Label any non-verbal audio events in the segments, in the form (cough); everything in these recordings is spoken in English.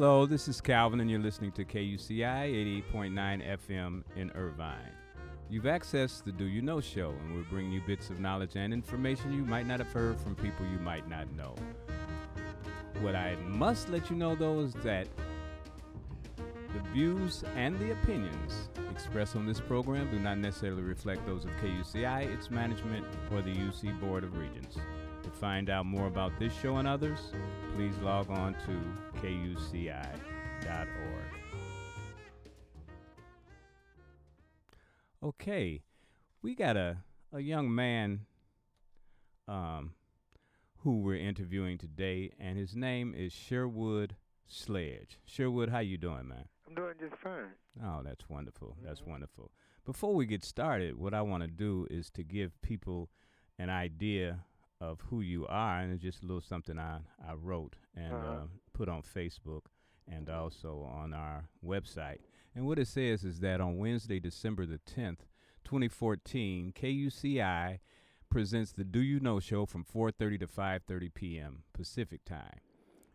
Hello, this is Calvin, and you're listening to KUCI 88.9 FM in Irvine. You've accessed the Do You Know show, and we're bringing you bits of knowledge and information you might not have heard from people you might not know. What I must let you know, though, is that the views and the opinions expressed on this program do not necessarily reflect those of KUCI, its management, or the UC Board of Regents. To find out more about this show and others, please log on to kuci.org. Okay, we got a, a young man um, who we're interviewing today, and his name is Sherwood Sledge. Sherwood, how you doing, man? I'm doing just fine. Oh, that's wonderful. That's Mhm. wonderful. Before we get started, what I want to do is to give people an idea of who you are, and it's just a little something I, I wrote and Uh-huh. uh, put on Facebook and also on our website. And what it says is that on Wednesday, December the 10th, 2014, KUCI presents the Do You Know show from 4:30 to 5:30 p.m. Pacific Time.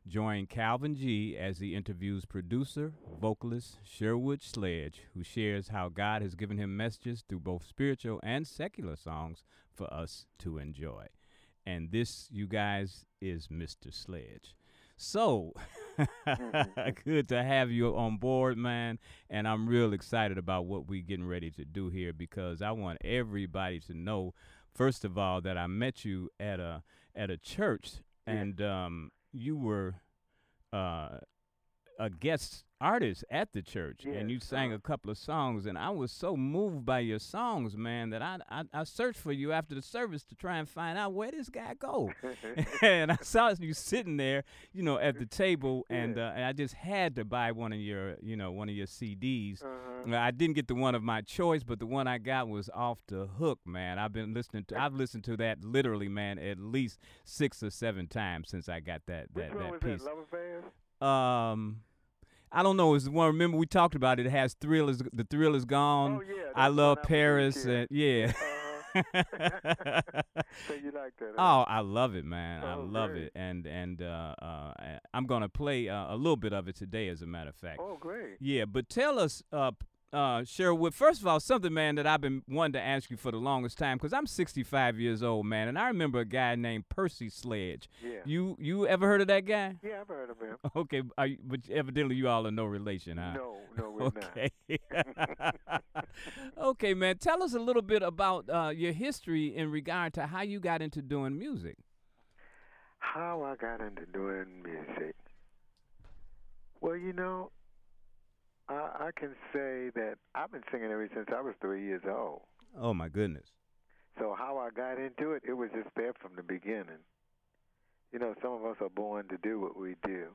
Join Calvin G as he interviews producer, vocalist Sherwood Sledge, who shares how God has given him messages through both spiritual and secular songs for us to enjoy. And this, you guys, is Mr. Sledge. So, (laughs) good to have you on board, man. And I'm real excited about what we're getting ready to do here because I want everybody to know, first of all, that I met you at a at a church, Yeah. and um, you were uh, a guest artist at the church, and you sang uh-huh. a couple of songs, and I was so moved by your songs, man, that I, I I searched for you after the service to try and find out where this guy go. (laughs) and I saw you sitting there, you know, at the table, (laughs) and, Yeah. uh, and I just had to buy one of your, you know, one of your CDs. uh-huh. Uh, I didn't get the one of my choice, but the one I got was off the hook, man. I've been listening to, I've listened to that literally, man, at least six or seven times since I got that Which that one that was piece. that? Um, I don't know. It's the one. Remember we talked about it. It has thrill is the thrill is gone. oh yeah. I love Paris, and yeah. Uh-huh. (laughs) so you like that? huh? Oh, I love it, man. I Oh, love great. it, and and uh, uh, I- I'm gonna play uh, a little bit of it today, as a matter of fact. Oh, great. Yeah, but tell us, uh, uh, Sherwood. First of all, something, man, that I've been wanting to ask you for the longest time, because I'm 65 years old, man, and I remember a guy named Percy Sledge. Yeah. You you ever heard of that guy? yeah, I've heard of him. (laughs) Okay, you, but evidently you all are no relation, huh? No, no, we're Okay. (laughs) okay, man. Tell us a little bit about uh, your history in regard to how you got into doing music. How I got into doing music? Well, you know, I, I can say that I've been singing ever since I was three years old. Oh my goodness. So how I got into it, it was just there from the beginning. You know, some of us are born to do what we do.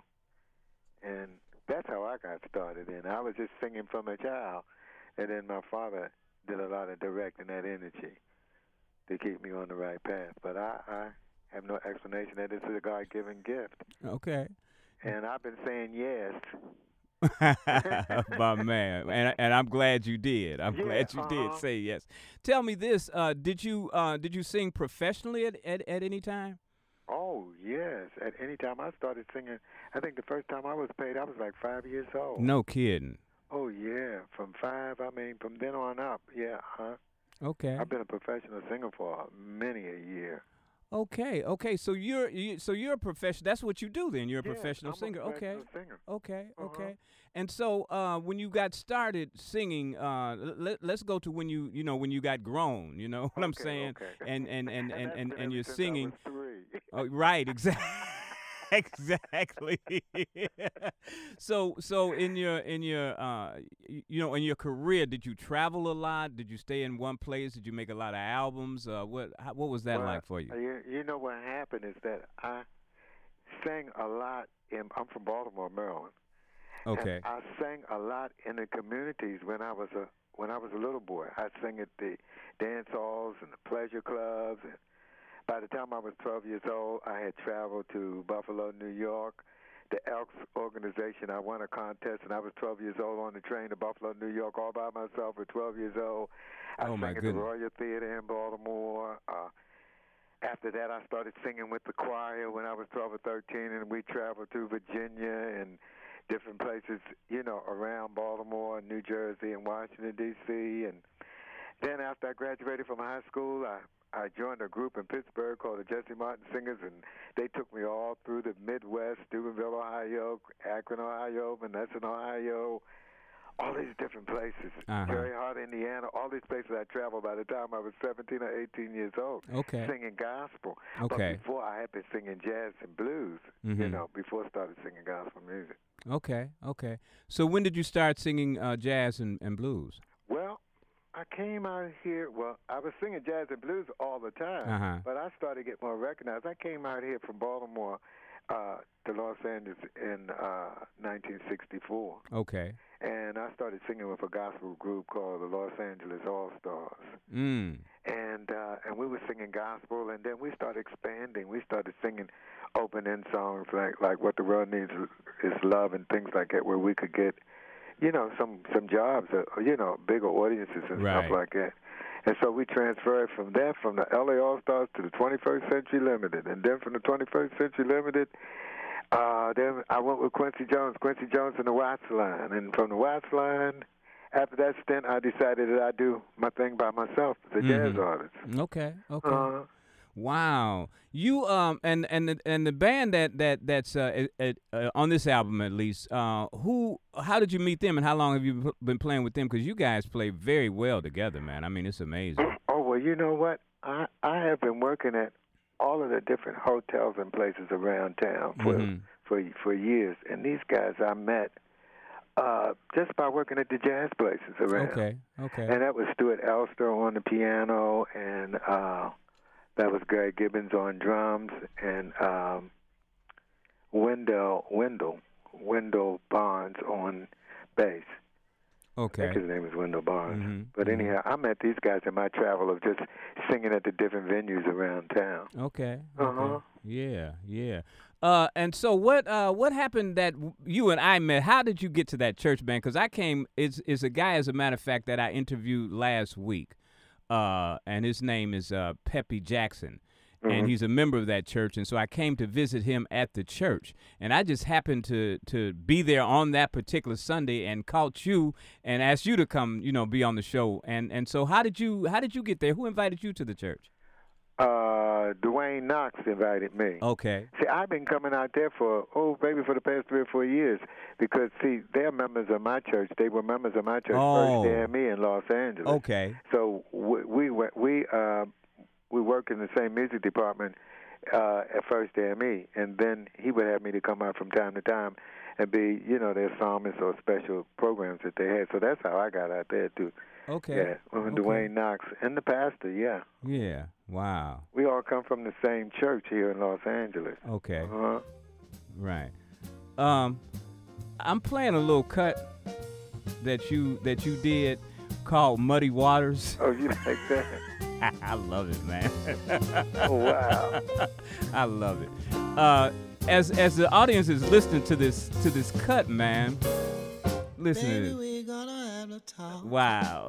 And that's how I got started And I was just singing from a child. And then my father did a lot of directing that energy to keep me on the right path. But I, I have no explanation that this is a God given gift. Okay. And I've been saying yes. (laughs) My man, and and I'm glad you did. I'm Yeah, glad you did uh-huh. say yes. Tell me this: uh, Did you uh, did you sing professionally at, at, at any time? Oh, yes. At any time I started singing, I think the first time I was paid, I was like five years old. No kidding. Oh yeah, from five. I mean, from then on up. Yeah, huh? Okay. I've been a professional singer for many a year. Okay. Okay. So you're you, so you're a professional. That's what you do then. You're a Yes, professional I'm singer. A okay. singer. Okay, Uh-huh. okay. And so uh, when you got started singing, uh, let, let's go to when you, you know, when you got grown, you know (laughs) what I'm Okay, saying? okay. And and and (laughs) and and, and ever you're singing. I was three. Oh, right, exactly. (laughs) (laughs) exactly. so so in your in your uh you know in your career did you travel a lot did you stay in one place did you make a lot of albums uh what how, what was that Well, like for you Uh, You, you know what happened is that I sang a lot in. I'm from Baltimore, Maryland. and okay I sang a lot in the communities when I was a when I was a little boy. I sang at the dance halls and the pleasure clubs. And by the time I was 12 years old, I had traveled to Buffalo, New York. The Elks organization. I won a contest, and I was 12 years old on the train to Buffalo, New York, all by myself at 12 years old. I Oh, sang at the. Royal Theater in Baltimore. Uh, after that, I started singing with the choir when I was 12 or 13, and we traveled to Virginia and different places, you know, around Baltimore, New Jersey, and Washington D.C. And then after I graduated from high school, I I joined a group in Pittsburgh called the Jesse Martin Singers, and they took me all through the Midwest, Steubenville, Ohio, Akron, Ohio, Menneson, Ohio, all these different places. Uh-huh. Hart, Indiana, all these places I traveled by the time I was 17 or 18 years old, Okay. singing gospel. Okay. But before I had been singing jazz and blues, you Mhm. know, before I started singing gospel music. Okay. Okay. So when did you start singing uh, jazz and, and blues? I came out here. Well, I was singing jazz and blues all the time, Uh-huh. but I started to get more recognized. I came out here from Baltimore uh, to Los Angeles in uh, 1964, Okay. and I started singing with a gospel group called the Los Angeles All Stars. Mm. And uh, and we were singing gospel, and then we started expanding. We started singing open-end songs like like "What the World Needs Is Love" and things like that, where we could get you know, some some jobs, uh, you know, bigger audiences and Right. stuff like that. And so we transferred from that, from the LA All Stars to the 21st Century Limited, and then from the 21st Century Limited, uh, then I went with Quincy Jones, Quincy Jones and the Watts Line, and from the Watts Line, after that stint, I decided that I do my thing by myself as a jazz Mhm. artist. Okay. Okay. Uh, Wow. You um and and the, and the band that that that's uh, uh, uh, on this album at least uh who how did you meet them and how long have you been playing with them because you guys play very well together man I mean it's amazing oh well, you know what? I I have been working at all of the different hotels and places around town for Mhm. for for years, and these guys I met uh, just by working at the jazz places around. okay okay And that was Stuart Elster on the piano, and uh, that was Gary Gibbons on drums, and um, Wendell Wendell Wendell Barnes on bass. Okay. I think his name is Wendell Barnes. Mhm, But mhm. anyhow, I met these guys in my travel of just singing at the different venues around town. okay Uh-huh. okay yeah yeah uh and so what uh what happened that you and I met how did you get to that church band because I came It's it's a guy as a matter of fact that I interviewed last week uh and his name is uh Peppy Jackson Mhm. and he's a member of that church and so I came to visit him at the church and I just happened to to be there on that particular Sunday and caught you and asked you to come you know be on the show and and so how did you how did you get there who invited you to the church Uh, Dwayne Knox invited me. okay See, I've been coming out there for oh, maybe for the past three or four years because see, they're members of my church. They were members of my church Oh. first and me in Los Angeles. okay So we we we uh, we work in the same music department uh, at First AME, and then he would have me to come out from time to time and be, you know, their psalmists or special programs that they had. So that's how I got out there too. okay Yeah, Okay. Dwayne Knox and the pastor. Yeah, yeah wow we all come from the same church here in Los Angeles. okay Uh-huh. Right. Um, I'm playing a little cut that you that you did called Muddy Waters. Oh, you like that? (laughs) I love it, man. Oh, wow. (laughs) I love it. Uh, as as the audience is listening to this to this cut, man, listen Baby, to this. we gonna have a talk Wow.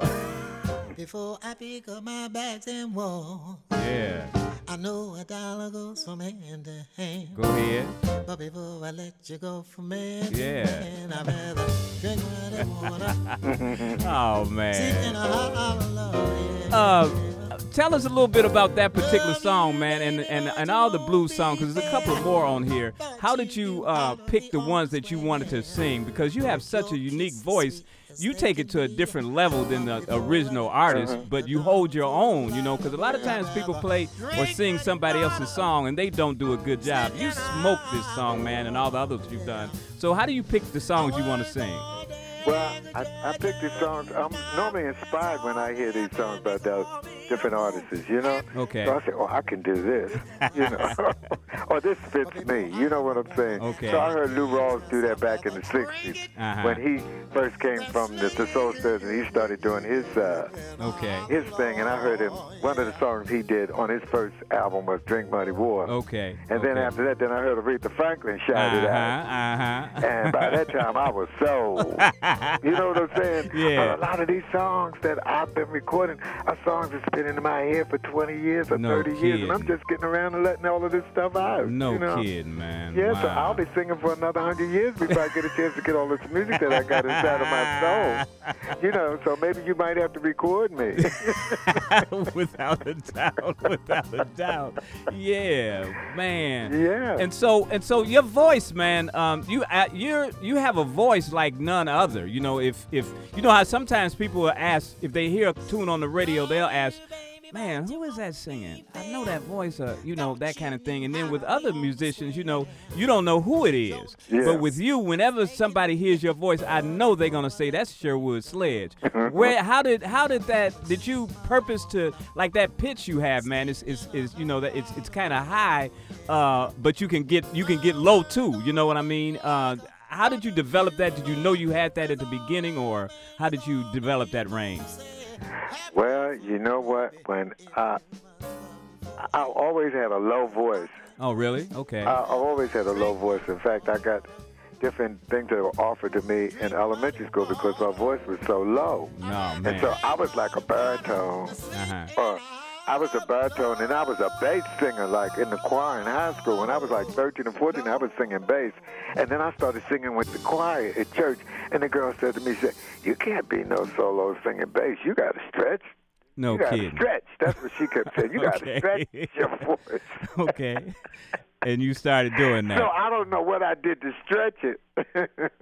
Before I pick up my bags and walk. Yeah. I know a dollar goes from hand to hand, Go ahead. but before I let you go from hand Yeah. to hand, I'd rather drink muddy water, (laughs) Oh man. in a hot hour love. Yeah. Uh, tell us a little bit about that particular song, man, and and, and all the blues songs, because there's a couple more on here. How did you uh, pick the ones that you wanted to sing? Because you have such a unique voice. You take it to a different level than the original artist, uh-huh. but you hold your own, you know, because a lot of times people play or sing somebody else's song and they don't do a good job. You smoke this song, man, and all the others you've done. So how do you pick the songs you want to sing? Well, I, I pick these songs. I'm normally inspired when I hear these songs by those different artists, you know? Okay. So I say, oh, I can do this, you know? (laughs) or this fits me, you know what I'm saying? Okay. So I heard Lou Rawls do that back in the 60s Uh-huh. when he first came from the, the Soul Stirrers and he started doing his uh, Okay. his thing. And I heard him, one of the songs he did on his first album was Drink Muddy Water. Okay. And then after that, then I heard Aretha Franklin shout uh-huh, it out. uh-huh. And by that time I was sold. (laughs) You know what I'm saying? (laughs) Yeah. But a lot of these songs that I've been recording are songs that's been in my head for 20 years or No 30 years, and I'm just getting around and letting all of this stuff out. No you know? kidding, man. Yeah, so. I'll be singing for another hundred years before I get a chance to get all this music that I got inside of my soul. (laughs) You know, so maybe you might have to record me. (laughs) without a doubt, without a doubt. Yeah, man. yeah. And so and so your voice, man, um, you uh, you're you have a voice like none other. You know, if if you know how sometimes people will ask if they hear a tune on the radio, they'll ask, "Man, who is that singing? I know that voice." Uh, you know that kind of thing. And then with other musicians, you know, you don't know who it is. Yeah. But with you, whenever somebody hears your voice, I know they're gonna say that's Sherwood Sledge. Where how did how did that did you purpose to like that pitch you have, man? Is is is you know that it's it's kind of high, uh, but you can get you can get low too. You know what I mean? Uh, how did you develop that? Did you know you had that at the beginning, or how did you develop that range? well, you know what? When I, I always had a low voice. Oh, really? Okay. I, I always had a low voice. In fact, I got different things that were offered to me in elementary school because my voice was so low. no, And man. so I was like a baritone. Uh-huh. Or I was a baritone and I was a bass singer like in the choir in high school. When I was like 13 or 14, I was singing bass. And then I started singing with the choir at church. And the girl said to me, she said, you can't be no solo singing bass. You got to stretch. No you got to kidding. stretch. That's what she kept saying. You got to (laughs) stretch your voice. (laughs) okay. And you started doing that. So I don't know what I did to stretch it. (laughs)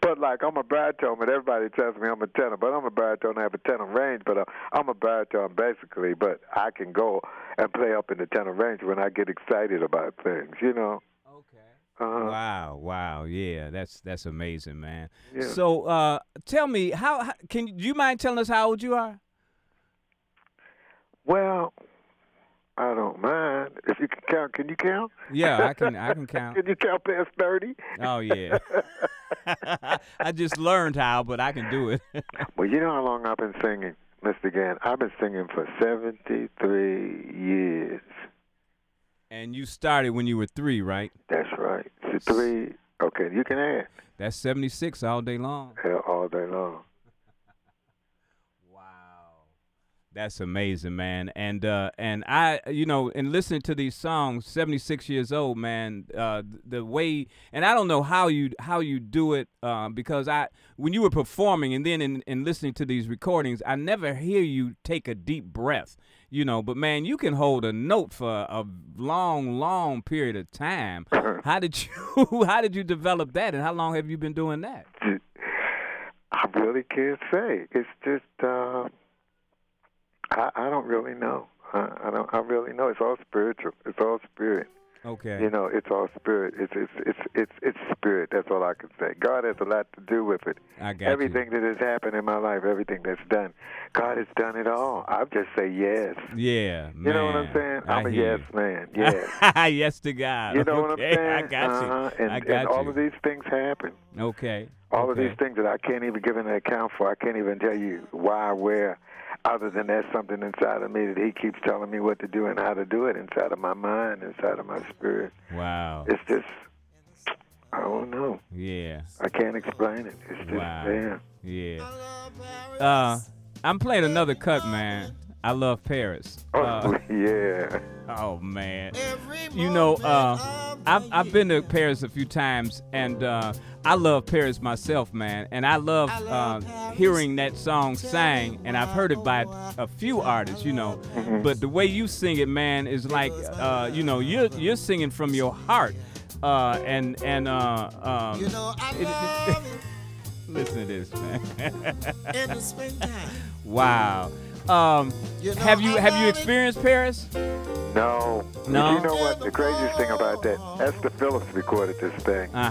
but like I'm a baritone, but everybody tells me I'm a tenor. But I'm a baritone. I have a tenor range, but uh, I'm a baritone basically. But I can go and play up in the tenor range when I get excited about things. You know. okay. Uh, Wow, wow, yeah, that's that's amazing, man. Yeah. So, uh, tell me, how, how can you, do you mind telling us how old you are? Well, I don't mind if you can count. Can you count? Yeah, I can I can (laughs) count. Can you count past thirty? Oh yeah. (laughs) I just learned how, but I can do it. (laughs) Well, you know how long I've been singing, Mr. Gann? I've been singing for 73 years. and you started when you were three, right? That's right. So three. Okay, you can add That's seventy six all day long. uh, all day long. Wow. That's amazing, man. And uh and I you know, in listening to these songs, 76 years old, man, uh the way and I don't know how you how you do it uh, because I when you were performing and then in, in listening to these recordings, I never hear you take a deep breath. You know, but man, you can hold a note for a long, long period of time. (laughs) How did you (laughs) how did you develop that and how long have you been doing that? (laughs) I really can't say. It's just uh, I I don't really know. I, I don't. I really know. It's all spiritual. It's all spirit. Okay. You know, it's all spirit. It's it's it's it's it's spirit. That's all I can say. God has a lot to do with it. I got you. everything that has happened in my life, everything that's done, God has done it all. I just say yes. Yeah, man. You know what I'm saying? I I'm a yes you. man. (laughs) Yes. yes to God. You know what I'm saying? I got you. Uh-huh. And, I got and all you. of these things happen. Okay. All okay. of these things that I can't even give an account for. I can't even tell you why, where, other than there's something inside of me that He keeps telling me what to do and how to do it inside of my mind, inside of my spirit. Wow. It's just, I don't know. Yeah. I can't explain it. It's just Wow. there. Yeah. Uh, I'm playing another cut, man. I love Paris. Oh, Uh, (laughs) yeah. oh man. You know, uh, I've I've been to Paris a few times, and uh, I love Paris myself, man. And I love uh, hearing that song sang, and I've heard it by a few artists, you know. But the way you sing it, man, is like, uh, you know, you're you're singing from your heart, uh, and and uh, um, You know it- (laughs) it- listen to this, man. it in the springtime. (laughs) wow. Um, You know have you have you experienced Paris? No. No? You know what? The craziest thing about that, Esther Phillips recorded this thing Uh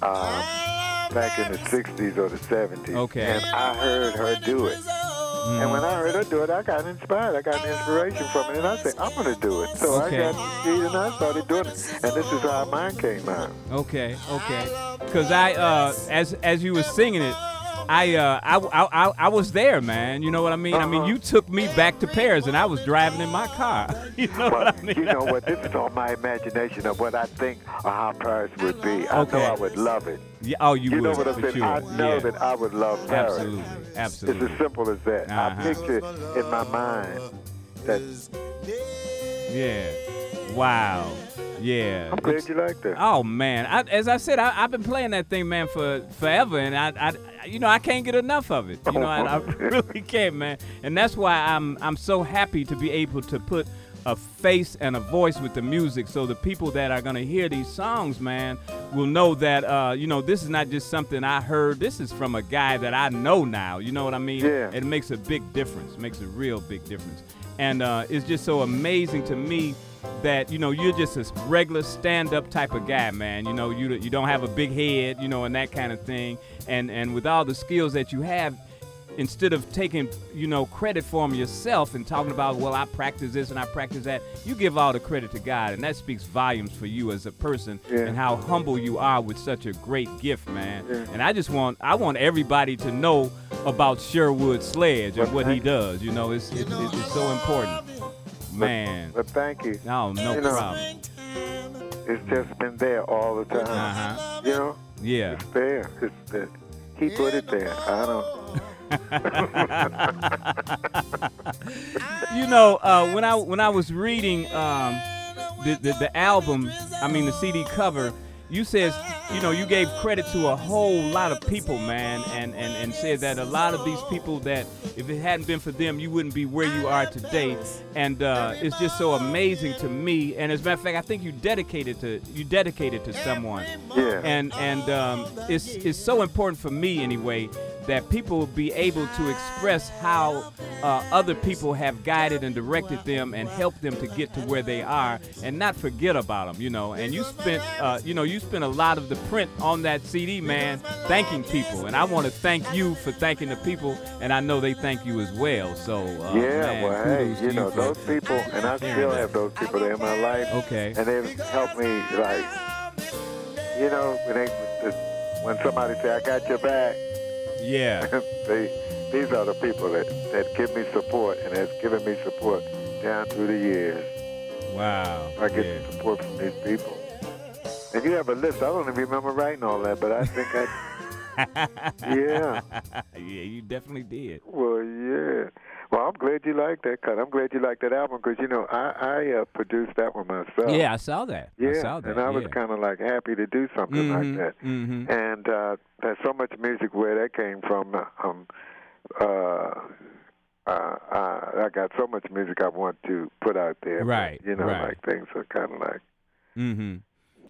huh. um, back in the 60s or the 70s. Okay. And I heard her do it. Mm. And when I heard her do it, I got inspired. I got an inspiration from it. And I said, I'm going to do it. So Okay. I got the seed and I started doing it. And this is how mine came out. Okay, okay. Cause I, uh, as as you were singing it, I, uh, I, I, I, I was there, man. You know what I mean? I mean, Uh-huh. you took me back to Paris, and I was driving in my car. (laughs) You know Well, what I mean? you know what? This is on my imagination of what I think or how Paris would be. I Okay. know I would love it. Yeah, oh, you, You, would know what I'm for saying? sure. I know yeah. that I would love Paris. Absolutely, absolutely. It's as simple as that. Uh-huh. I picture in my mind that Yeah. Wow. Yeah. I'm glad you like that. Oh man, I, as I said, I, I've been playing that thing, man, for forever, and I, I, you know, I can't get enough of it. You know, I, I (laughs) really can't, man, and that's why I'm, I'm so happy to be able to put a face and a voice with the music, so the people that are gonna hear these songs, man, will know that, uh, you know, this is not just something I heard. This is from a guy that I know now. You know what I mean? Yeah. It makes a big difference. Makes a real big difference, and uh, it's just so amazing to me that you know you're just a regular stand-up type of guy, man. You know you you don't have a big head, you know, and that kind of thing. And and with all the skills that you have, instead of taking you know credit for them yourself and talking about well I practice this and I practice that, you give all the credit to God, and that speaks volumes for you as a person Yeah. and how humble you are with such a great gift, man. Yeah. And I just want I want everybody to know about Sherwood Sledge and what he does. You know, it's it's, it's, it's so important, man. But thank you. No, no You know- problem. It's just been there all the time. Uh-huh. You know, Yeah. it's there. It's there. he put it there. I don't. (laughs) you know, uh, when I when I was reading um, the, the the album, I mean the CD cover, you said, you know, you gave credit to a whole lot of people, man, and and and said that a lot of these people that if it hadn't been for them, you wouldn't be where you are today, and uh, it's just so amazing to me. And as a matter of fact, I think you dedicated to you dedicated to someone. Yeah. and and um, it's it's so important for me anyway that people will be able to express how uh, other people have guided and directed them and helped them to get to where they are and not forget about them you know. And you spent uh, you know you spent a lot of the print on that cd man thanking people. And i want to thank you for thanking the people and i know they thank you as well. So uh, yeah, man, well, hey, you know, for those people, and I still that. have those people there in my life, okay. And they've helped me, like, you know, when they, when somebody say, I got your back, yeah (laughs) they, these are the people that, that give me support and has given me support down through the years. wow I get yeah. support from these people. And you have a list. I don't even remember writing all that, but I think I, (laughs) yeah. (laughs) yeah you definitely did Well, yeah. Well, I'm glad you like that cut. I'm glad you like that album because you know I I uh, produced that one myself. yeah i saw that Yeah, i saw that and I was yeah. kind of like happy to do something like Mhm, that. mhm. And uh, there's so much music where that came from. uh, Um, uh, uh, I got so much music I want to put out there. but, Right, you know, right. like things are kind of like. Mm-hmm.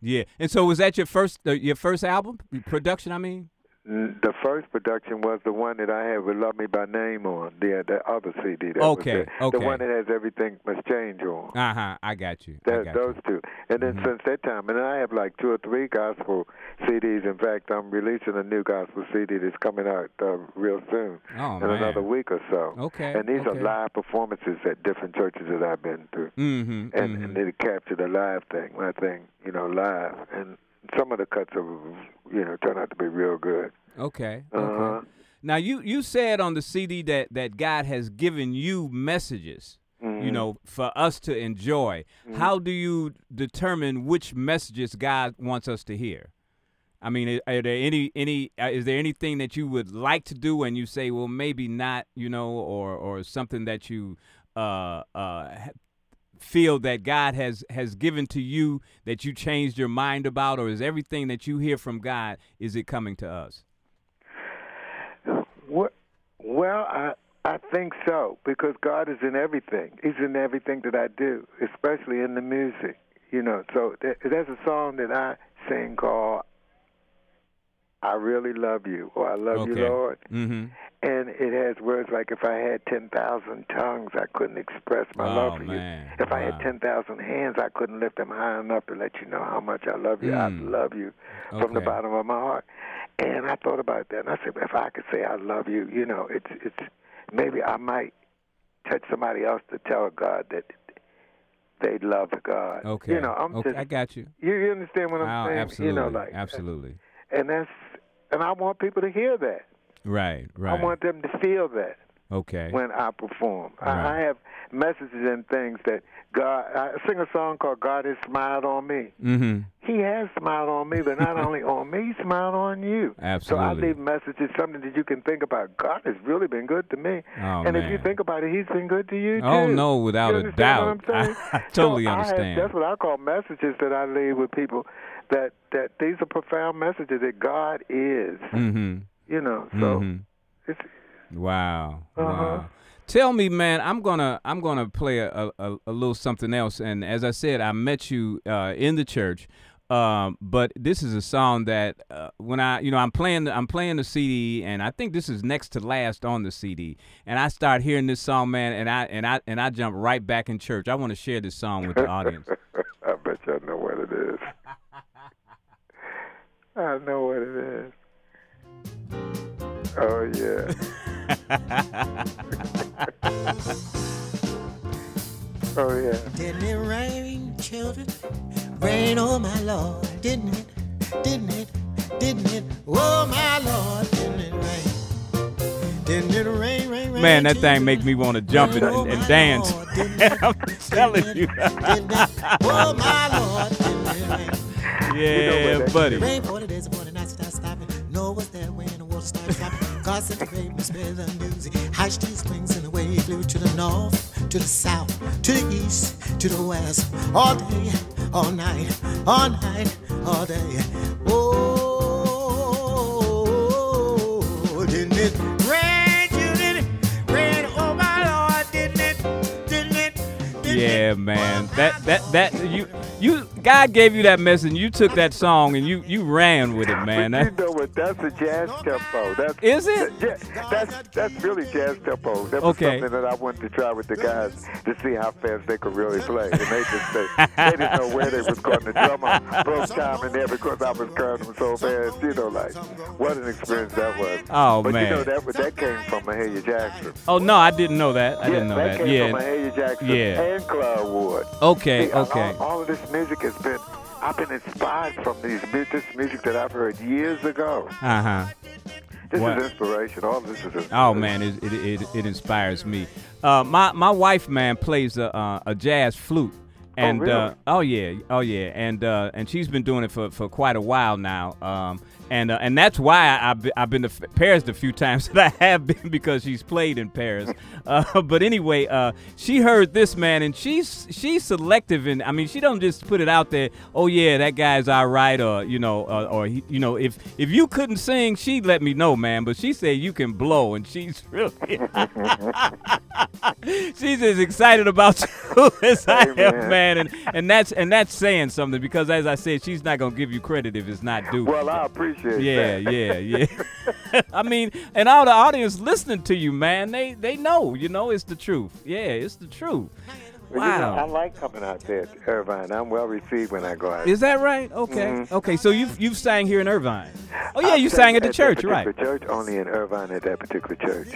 Yeah. And so was that your first uh, your first album production? I mean. N- The first production was the one that I had with "Love Me by Name" on the the other CD. That Okay, okay. The one that has "Everything Must Change" on. Uh huh. I got you. I got those two. And then Mhm. since that time, and I have like two or three gospel CDs. In fact, I'm releasing a new gospel CD that's coming out uh, real soon. Oh in man. another week or so. Okay. And these okay. are live performances at different churches that I've been to. Mm-hmm. And, and they capture the live thing, my thing, you know, live. And some of the cuts have, you know, turned out to be real good. Okay. Uh-huh. Okay. Now you you said on the CD that that God has given you messages. You Mhm. know, for us to enjoy. Mhm. How do you determine which messages God wants us to hear? I mean, are, are there any any uh, is there anything that you would like to do and you say, well, maybe not, you know, or or something that you uh uh feel that God has has given to you that you changed your mind about, or is everything that you hear from God is it coming to us? Well, I I think so because God is in everything. He's in everything that I do, especially in the music. You know, so there, there's a song that I sing called "I Really Love You" or "I Love Okay. You, Lord," Mm-hmm. and it has words like, "If I had ten thousand tongues, I couldn't express my oh love for you." man. If I had ten thousand hands, I couldn't lift them high enough to let you know how much I love you. I Mm. love you from the bottom of my heart. And I thought about that, and I said, if I could say I love you, you know, it's it's maybe I might touch somebody else to tell God that they love God. Okay. You know, I'm okay. just I got you. you, you understand what I'm Oh, saying? absolutely. You know, like absolutely. and that's and I want people to hear that. Right, right. I want them to feel that okay. when I perform. I, Right. I have messages and things that God. I sing a song called "God Has Smiled on Me." mm-hmm. He has smiled on me, but not (laughs) only on me, he smiled on you. Absolutely. So I leave messages, something that you can think about. God has really been good to me. Oh, and if you think about it, he's been good to you Oh, too. no, without a doubt. What I'm saying? (laughs) I totally so I have- understand. that's what I call messages that I leave with people. That that these are profound messages that God is. Mm-hmm. You know, so mm-hmm. it's Wow. Uh-huh. Wow. Tell me, man. I'm gonna I'm gonna play a, a, a little something else. And as I said, I met you uh, in the church. Um, but this is a song that uh, when I you know I'm playing the, I'm playing the CD and I think this is next to last on the CD and I start hearing this song man and I and I and I jump right back in church. I want to share this song with the audience. (laughs) I bet you I know what it is. (laughs) I know what it is. Oh yeah. (laughs) oh yeah. Didn't it rain, children? Rain, oh my Lord, didn't it? Didn't it? Didn't it? Oh my Lord, didn't it rain? Didn't it rain, rain, rain? Man, that thing children? make me want to jump and, Rain, oh and my dance. Lord, didn't it? (laughs) I'm telling Didn't you. Didn't it? Oh my Lord, didn't it rain? (laughs) Yeah, that- buddy. Rain for the days and for the nights without stopping. Noah was there when the water started dropping. God sent the rain to spread the news. Hushed these wings and away he flew to the north, to the south, to the east, to the west. All day, all night, all night, all day. Oh, didn't it rain? Didn't it rain? Oh my Lord, didn't it? Didn't it? Didn't Yeah, man. Oh, That that that you you God gave you that message. You took that song and you you ran with it, man. That, you know what? That's a jazz tempo. That's Is it? Yeah, that's that's really jazz tempo. That was Okay. something that I wanted to try with the guys to see how fast they could really play. And they just they, they didn't know where they was going. to The drummer broke time in there because I was curving them so fast. You know, like what an experience that was. Oh, but man. you know that that came from Mahalia Jackson. oh no, I didn't know that. I yeah, didn't know that. came Yeah. from Mahalia Jackson Yeah. and Claude Wood. Okay. See, all- Okay. All, of this music has been. I've been inspired from these this music that I've heard years ago. Uh huh. This What? is inspiration. All this is inspiration. Oh man, it it, it, it inspires me. Uh, my my wife man plays a uh, a jazz flute, and really? uh, oh yeah, oh yeah, and uh, and she's been doing it for, for quite a while now. Um, and uh, and that's why I've been, I've been to Paris the few times (laughs) that I have been because she's played in Paris. (laughs) Uh, but anyway, uh, she heard this man, and she's she's selective, and I mean she don't just put it out there. Oh yeah, that guy's all right, or you know, uh, or you know, if if you couldn't sing, she'd let me know, man. But she said you can blow, and she's (laughs) really (laughs) she's as excited about you (laughs) as I am, man. And and that's and that's saying something because as I said, she's not gonna give you credit if it's not due. Well, I appreciate Yeah, that. yeah, yeah. (laughs) I mean, and all the audience listening to you, man, they they know, you know, it's the truth. Yeah, it's the truth. Well, you know, I like coming out there to Irvine. I'm well received when I go out. Is that right? Okay. Mhm. Okay. So you've you've sang here in Irvine. Oh yeah, I you sang sang at the that church, right? The Church only in Irvine at that particular church.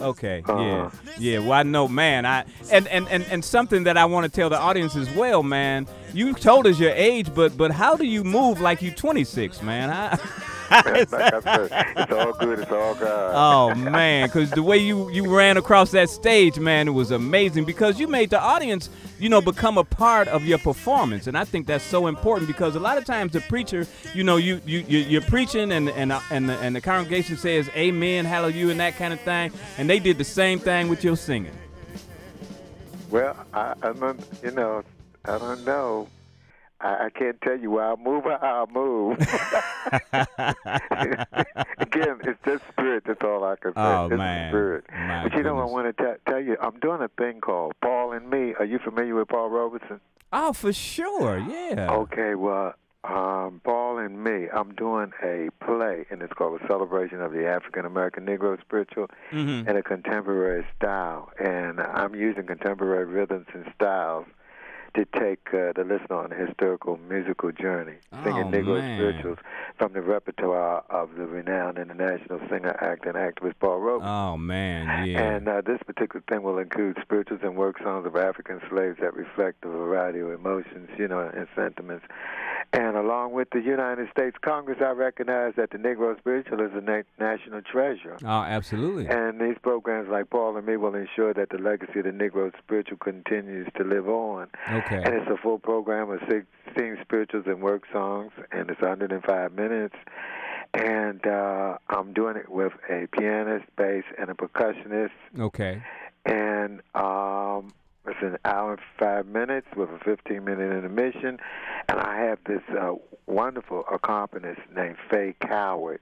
Okay. Uh-huh. Yeah. Yeah. Well, I know, man. I and, and and and something that I want to tell the audience as well, man. You told us your age, but but how do you move like you 26, man? I, (laughs) like I said, it's all good. It's all God. oh man, because the way you you ran across that stage, man, it was amazing. Because you made the audience, you know, become a part of your performance, and I think that's so important. Because a lot of times the preacher, you know, you you you- you're preaching, and and uh, and the, and the congregation says Amen, Hallelujah, and that kind of thing, and they did the same thing with your singing. Well, I, I don't, you know, I don't know. I, I can't tell you why I move or how I move. (laughs) Again, it's just spirit. That's all I can say. Oh, it's man. spirit. My but you know, I want to t- tell you, I'm doing a thing called Paul and Me. Are you familiar with Paul Robeson? Oh, for sure, yeah. Okay, well, um, Paul and Me, I'm doing a play, and it's called A Celebration of the African American Negro Spiritual hmm in a contemporary style. And I'm using contemporary rhythms and styles to take uh, the listener on a historical musical journey, singing Oh, Negro man. spirituals from the repertoire of the renowned international singer, actor, and activist Paul Robeson. Oh man, yeah. And uh, this particular thing will include spirituals and work songs of African slaves that reflect a variety of emotions, you know, and sentiments. And along with the United States Congress, I recognize that the Negro spiritual is a na- national treasure. Oh, absolutely. And these programs like Paul and Me will ensure that the legacy of the Negro spiritual continues to live on. Okay. And it's a full program of 16 spirituals and work songs, and it's 105 minutes. And uh, I'm doing it with a pianist, bass, and a percussionist. Okay. And um, it's an hour and five minutes with a 15 minute intermission. And I have this uh, wonderful accompanist named Faye Coward,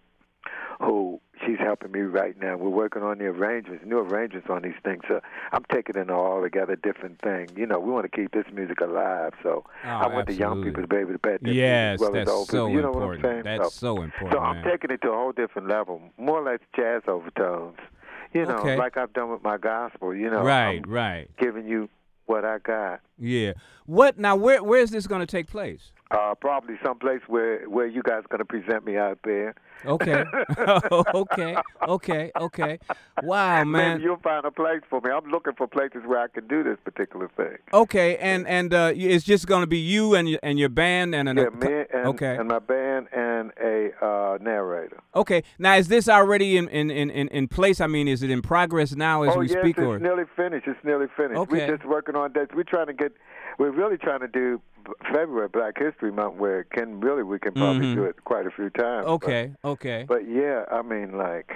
who she's helping me right now. We're working on the arrangements, new arrangements on these things. So I'm taking it all together, different thing. You know, we want to keep this music alive. So Oh, I want the young absolutely. people to be able to bet this Yes, as well that's old so people. You know important. what I'm saying? That's so, so important, so I'm man. taking it to a whole different level, more or less jazz overtones. You know, Okay. like I've done with my gospel. You know, right, I'm right. giving you what I got. Yeah. What now? Where where is this going to take place? Uh, probably someplace where where you guys gonna present me out there. Okay. (laughs) (laughs) okay. Okay. Okay. Wow, man. Maybe you'll find a place for me. I'm looking for places where I can do this particular thing. Okay, and and uh, it's just going to be you and your, and your band and an Yeah, me and, okay. and my band and a uh, narrator. okay. Now is this already in, in, in, in- place? I mean, is it in progress now as oh we yes, speak, it's or nearly finished. It's nearly finished. Okay. We're just working on that. We're trying to get. We're really trying to do February Black History Month, where it can really we can probably Mhm. do it quite a few times. but- okay, okay. But, yeah, I mean like.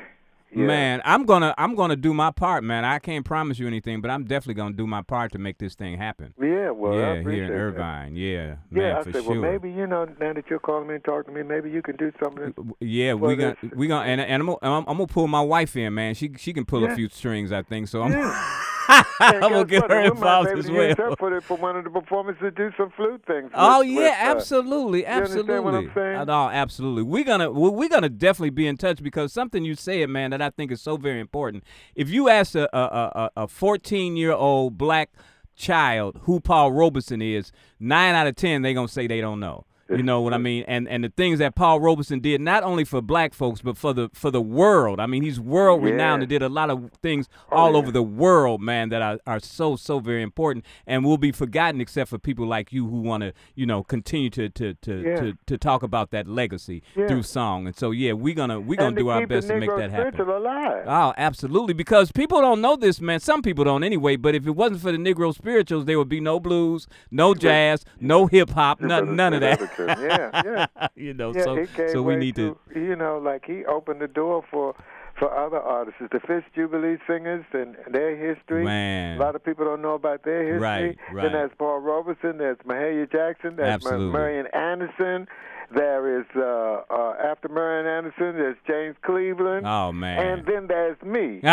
Yeah. Man, I'm gonna I'm gonna do my part, man. I can't promise you anything, but I'm definitely gonna do my part to make this thing happen. Yeah, well, yeah, here in that. Irvine. Yeah, Yeah, man, I for said, sure. well, maybe you know, now that you're calling me and talking to me, maybe you can do something. Yeah, we gonna this- we gonna and, and I'm, gonna- I'm, I'm gonna pull my wife in, man. She she can pull Yeah. a few strings, I think. So I'm And (laughs) (laughs) I'm gonna get her involved as use well. her for, the, for one of the performances to do some flute things. Oh with- yeah, with, uh, absolutely, absolutely. understand what I'm saying? Uh, No, absolutely. We're gonna we- we're gonna definitely be in touch because something you said, man, that I think is so very important. If you ask a a a, a 14 year old black child who Paul Robeson is, nine out of ten they gonna say they don't know. You know what I (laughs) mean? And and the things that Paul Robeson did not only for black folks but for the for the world. I mean, he's world renowned Yeah. and did a lot of things Oh, all yeah. over the world, man, that are, are so so very important and will be forgotten except for people like you who want to, you know, continue to to to, Yeah. to to talk about that legacy through song. And so yeah, we're going to we're gonna do our best to make that happen. alive. Oh, absolutely. Because people don't know this, man. Some people don't anyway. But if it wasn't for the Negro spirituals, there would be no blues, no jazz, no hip hop, none, none of that. Yeah, yeah. (laughs) you know, yeah, so so we need to. You know, like he opened the door for for other artists, the Fisk Jubilee singers and their history. Man. A lot of people don't know about their history. Right, right. Then there's Paul Robeson, there's Mahalia Jackson, there's Absolutely. Marian Anderson, there is uh, uh, after Marian Anderson, there's James Cleveland, Oh man. and then there's me. (laughs)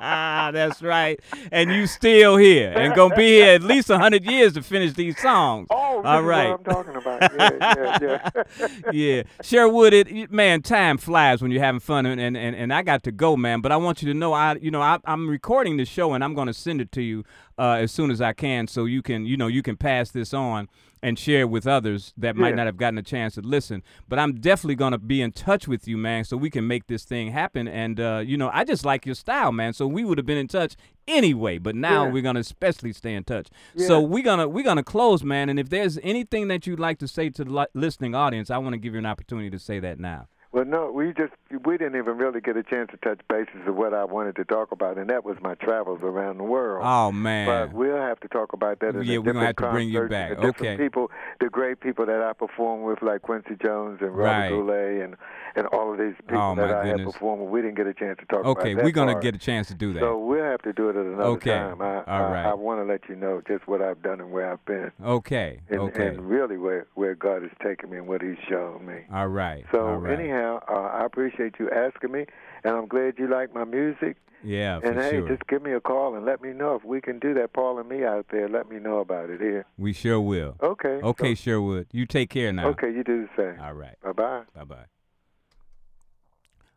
That's right. And you still here and gonna be here at least hundred years to finish these songs. Oh, this all what I'm talking about. Yeah, yeah, yeah. (laughs) yeah, Sherwood. It man, time flies when you're having fun, and, and, and, I got to go, man. But I want you to know, I you know I, I'm recording the show, and I'm going to send it to you uh, as soon as I can, so you can you know you can pass this on and share with others that might Yeah. not have gotten a chance to listen. But I'm definitely going to be in touch with you, man, so we can make this thing happen. And uh, you know, I just like your style, man. So we would have been in touch anyway, but now Yeah. we're gonna especially stay in touch. So we're gonna we're gonna close, man. And if there's anything that you'd like to say to the li- listening audience, I want to give you an opportunity to say that now. Well, no, we just we didn't even really get a chance to touch bases of what I wanted to talk about, and that was my travels around the world. Oh man. But we'll have to talk about that. Yeah, we're gonna have to bring you back. Okay. People, the great people that I performed with, like Quincy Jones and Robert Right. Goulet, and and all of these people Oh, that I goodness. had performed with. We didn't get a chance to talk about okay, we're gonna part. get a chance to do that. So we'll have to do it at another Okay. time. I, All I. I want to let you know just what I've done and where I've been, okay. and, okay. and really where where God has taken me and what He's shown me. all right. So all right. anyhow, uh, I appreciate you asking me, and I'm glad you like my music. yeah, for and hey, sure. just give me a call and let me know if we can do that. Paul and me out there, let me know about it here. we sure will. Okay. Okay, so- Sherwood. You take care now. okay, you do the same. All right. Bye bye. Bye bye.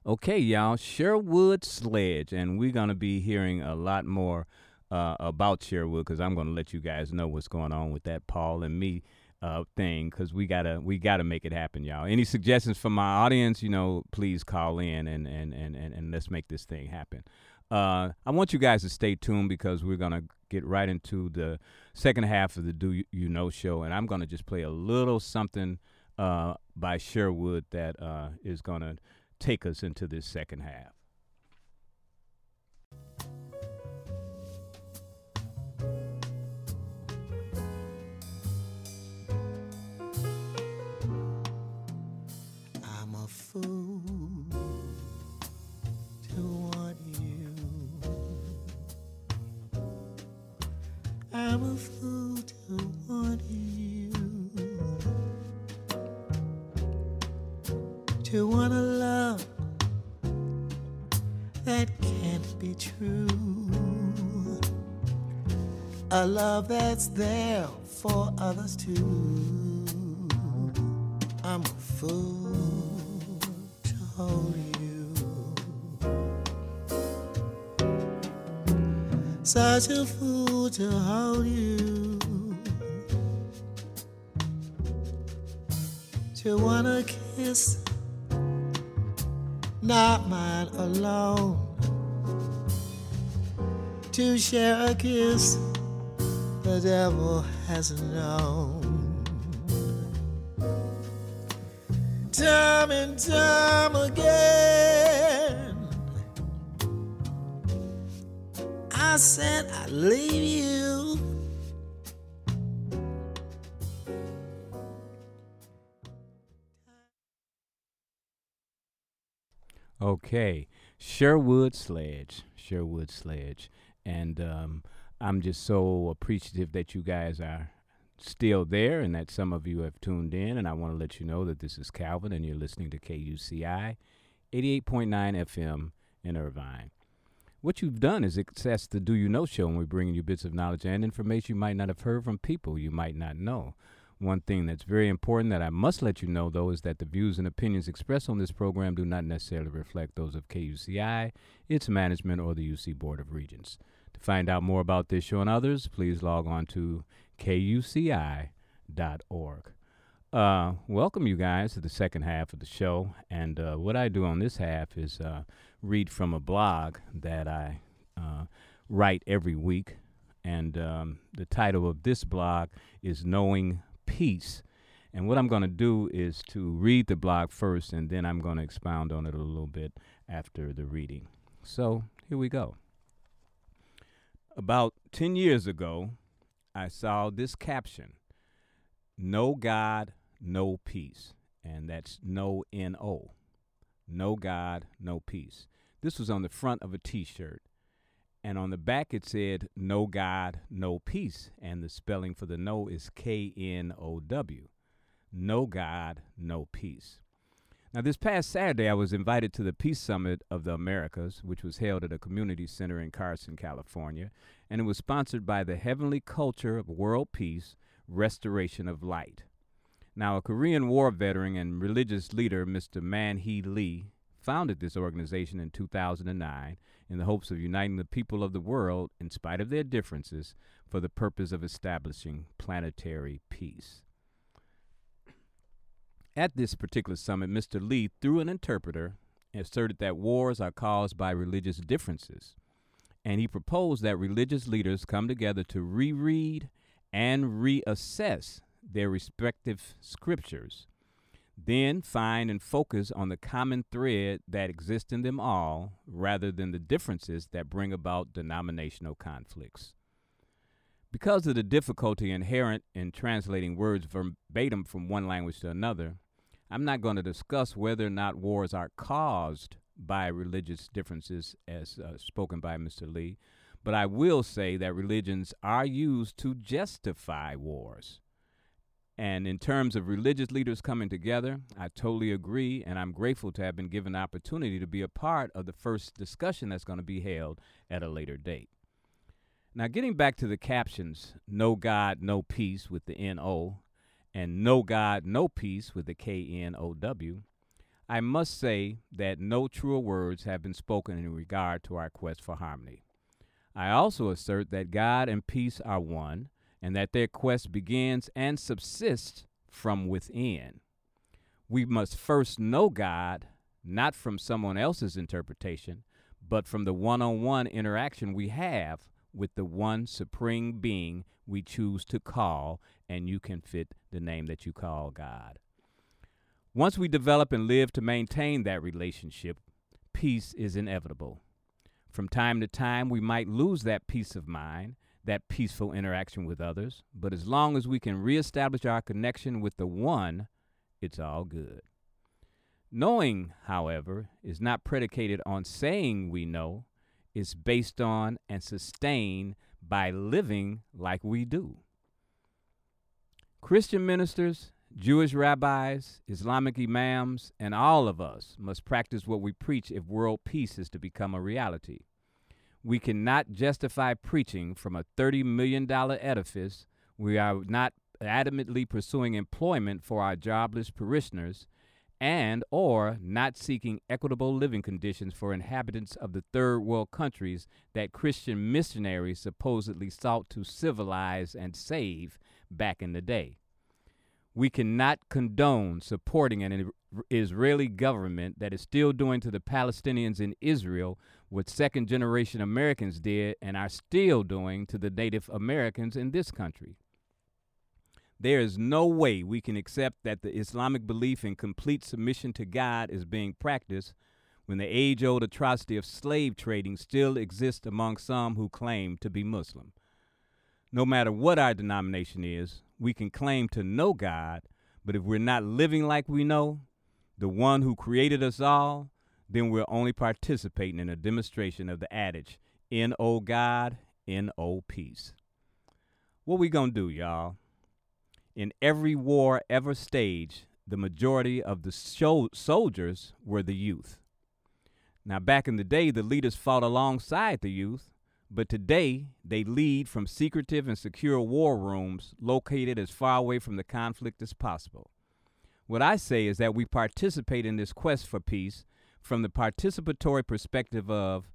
Okay, y'all, Sherwood Sledge, and we're gonna be hearing a lot more uh, about Sherwood because I'm gonna let you guys know what's going on with that Paul and me uh, thing because we gotta we gotta make it happen, y'all. Any suggestions from my audience, you know, please call in and and and and, and let's make this thing happen. Uh, I want you guys to stay tuned because we're gonna get right into the second half of the Do You, Know show, and I'm gonna just play a little something uh, by Sherwood that uh, is gonna take us into this second half. Fool to want you. To want a love that can't be true. A love that's there for others too. I'm a fool to hold you. Such a fool to hold you. To wanna kiss, not mine alone. To share a kiss the devil hasn't known. time and time again. I said I'd leave you. Okay, Sherwood Sledge, Sherwood Sledge, and um, I'm just so appreciative that you guys are still there and that some of you have tuned in. And I want to let you know that this is Calvin and you're listening to KUCI 88.9 FM in Irvine. What you've done is access the Do You Know show, and we're bringing you bits of knowledge and information you might not have heard from people you might not know. One thing that's very important that I must let you know, though, is that the views and opinions expressed on this program do not necessarily reflect those of KUCI, its management, or the UC Board of Regents. To find out more about this show and others, please log on to kuci.org. Uh, welcome you guys to the second half of the show. And uh, what I do on this half is uh, read from a blog that I uh, write every week. And um, the title of this blog is Knowing Peace. And what I'm going to do is to read the blog first, and then I'm going to expound on it a little bit after the reading. So here we go. About 10 years ago, I saw this caption No God, no peace. And that's no N O. No God, no peace. This was on the front of a t shirt. And on the back it said No God, no peace. And the spelling for the no is K N O W. No God, no peace. Now, this past Saturday, I was invited to the Peace Summit of the Americas, which was held at a community center in Carson, California, and it was sponsored by the Heavenly Culture of World Peace Restoration of Light. Now, a Korean War veteran and religious leader, Mr. Man Hee Lee, founded this organization in 2009 in the hopes of uniting the people of the world, in spite of their differences, for the purpose of establishing planetary peace. At this particular summit, Mr. Lee, through an interpreter, asserted that wars are caused by religious differences. And he proposed that religious leaders come together to reread and reassess their respective scriptures, then find and focus on the common thread that exists in them all rather than the differences that bring about denominational conflicts. Because of the difficulty inherent in translating words verbatim from one language to another, I'm not going to discuss whether or not wars are caused by religious differences, as uh, spoken by Mr. Lee, but I will say that religions are used to justify wars. And in terms of religious leaders coming together, I totally agree, and I'm grateful to have been given the opportunity to be a part of the first discussion that's going to be held at a later date. Now, getting back to the captions, No God, No Peace with the N-O, and No God, No Peace with the K-N-O-W, I must say that no truer words have been spoken in regard to our quest for harmony. I also assert that God and peace are one, and that their quest begins and subsists from within. We must first know God, not from someone else's interpretation, but from the one on one interaction we have with the one supreme being we choose to call, and you can fit the name that you call God. Once we develop and live to maintain that relationship, peace is inevitable. From time to time, we might lose that peace of mind, that peaceful interaction with others, but as long as we can reestablish our connection with the one, it's all good. Knowing, however, is not predicated on saying we know, it's based on and sustained by living like we do. Christian ministers, Jewish rabbis, Islamic imams, and all of us must practice what we preach if world peace is to become a reality. We cannot justify preaching from a $30 million edifice. We are not adamantly pursuing employment for our jobless parishioners and or not seeking equitable living conditions for inhabitants of the third world countries that Christian missionaries supposedly sought to civilize and save back in the day. We cannot condone supporting an Israeli government that is still doing to the Palestinians in Israel what second generation Americans did and are still doing to the Native Americans in this country. There is no way we can accept that the Islamic belief in complete submission to God is being practiced when the age old atrocity of slave trading still exists among some who claim to be Muslim. No matter what our denomination is, we can claim to know God, but if we're not living like we know, the one who created us all, then we're only participating in a demonstration of the adage, in O God, in O peace. What we gonna do, y'all? In every war ever staged, the majority of the soldiers were the youth. Now, back in the day, the leaders fought alongside the youth, but today they lead from secretive and secure war rooms located as far away from the conflict as possible. What I say is that we participate in this quest for peace from the participatory perspective of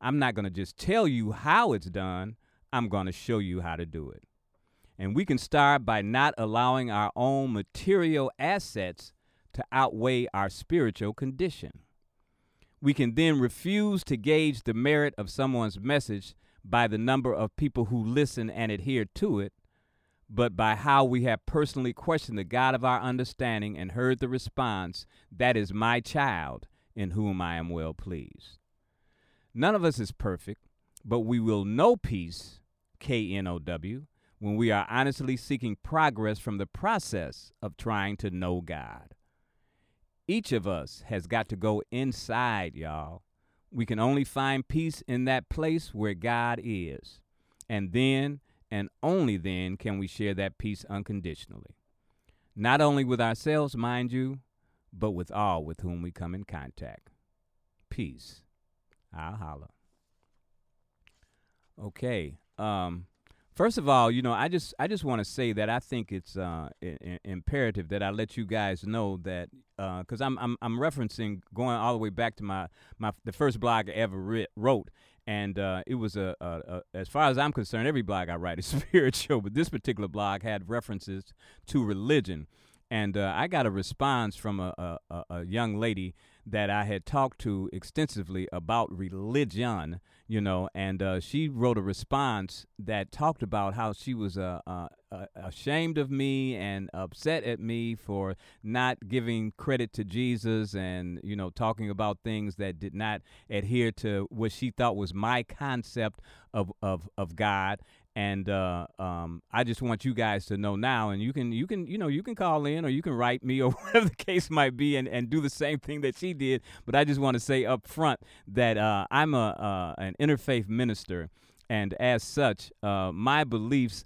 I'm not going to just tell you how it's done, I'm going to show you how to do it. And we can start by not allowing our own material assets to outweigh our spiritual condition. We can then refuse to gauge the merit of someone's message by the number of people who listen and adhere to it, but by how we have personally questioned the God of our understanding and heard the response, That is my child, in whom I am well pleased. None of us is perfect, but we will know peace, K N O W, when we are honestly seeking progress from the process of trying to know God. Each of us has got to go inside, y'all. We can only find peace in that place where God is. And then, and only then, can we share that peace unconditionally. Not only with ourselves, mind you, but with all with whom we come in contact. Peace. I'll holla. Okay. Um, First of all, you know, I just I just want to say that I think it's uh, I- I- imperative that I let you guys know that because uh, I'm, I'm I'm referencing going all the way back to my my the first blog I ever wrote, and uh, it was a, a, a, as far as I'm concerned, every blog I write is (laughs) spiritual, but this particular blog had references to religion, and uh, I got a response from a, a, a young lady that I had talked to extensively about religion you know, and uh, she wrote a response that talked about how she was uh, uh, uh, ashamed of me and upset at me for not giving credit to Jesus and, you know, talking about things that did not adhere to what she thought was my concept of, of, of God and uh, um, I just want you guys to know now, and you can you can you know you can call in or you can write me (laughs) or whatever the case might be, and, and do the same thing that she did. But I just want to say up front that uh, I'm a uh, an interfaith minister, and as such, uh, my beliefs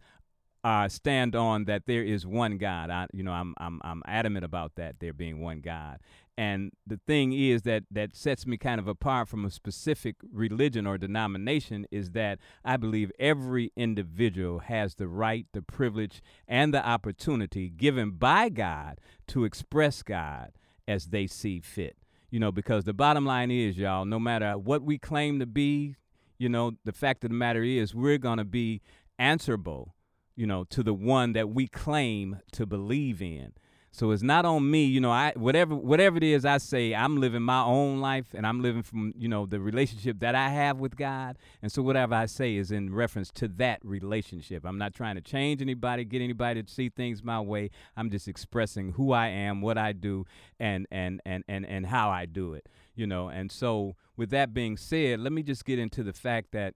uh, stand on that there is one God. I, you know, I'm I'm I'm adamant about that there being one God, and the thing is that that sets me kind of apart from a specific religion or denomination is that I believe every individual has the right, the privilege, and the opportunity given by God to express God as they see fit. You know, because the bottom line is, y'all, no matter what we claim to be, you know, the fact of the matter is we're going to be answerable, you know, to the one that we claim to believe in. So it's not on me, you know. I whatever whatever it is I say, I'm living my own life, and I'm living from you know the relationship that I have with God. And so whatever I say is in reference to that relationship. I'm not trying to change anybody, get anybody to see things my way. I'm just expressing who I am, what I do, and and and and and how I do it. You know. And so with that being said, let me just get into the fact that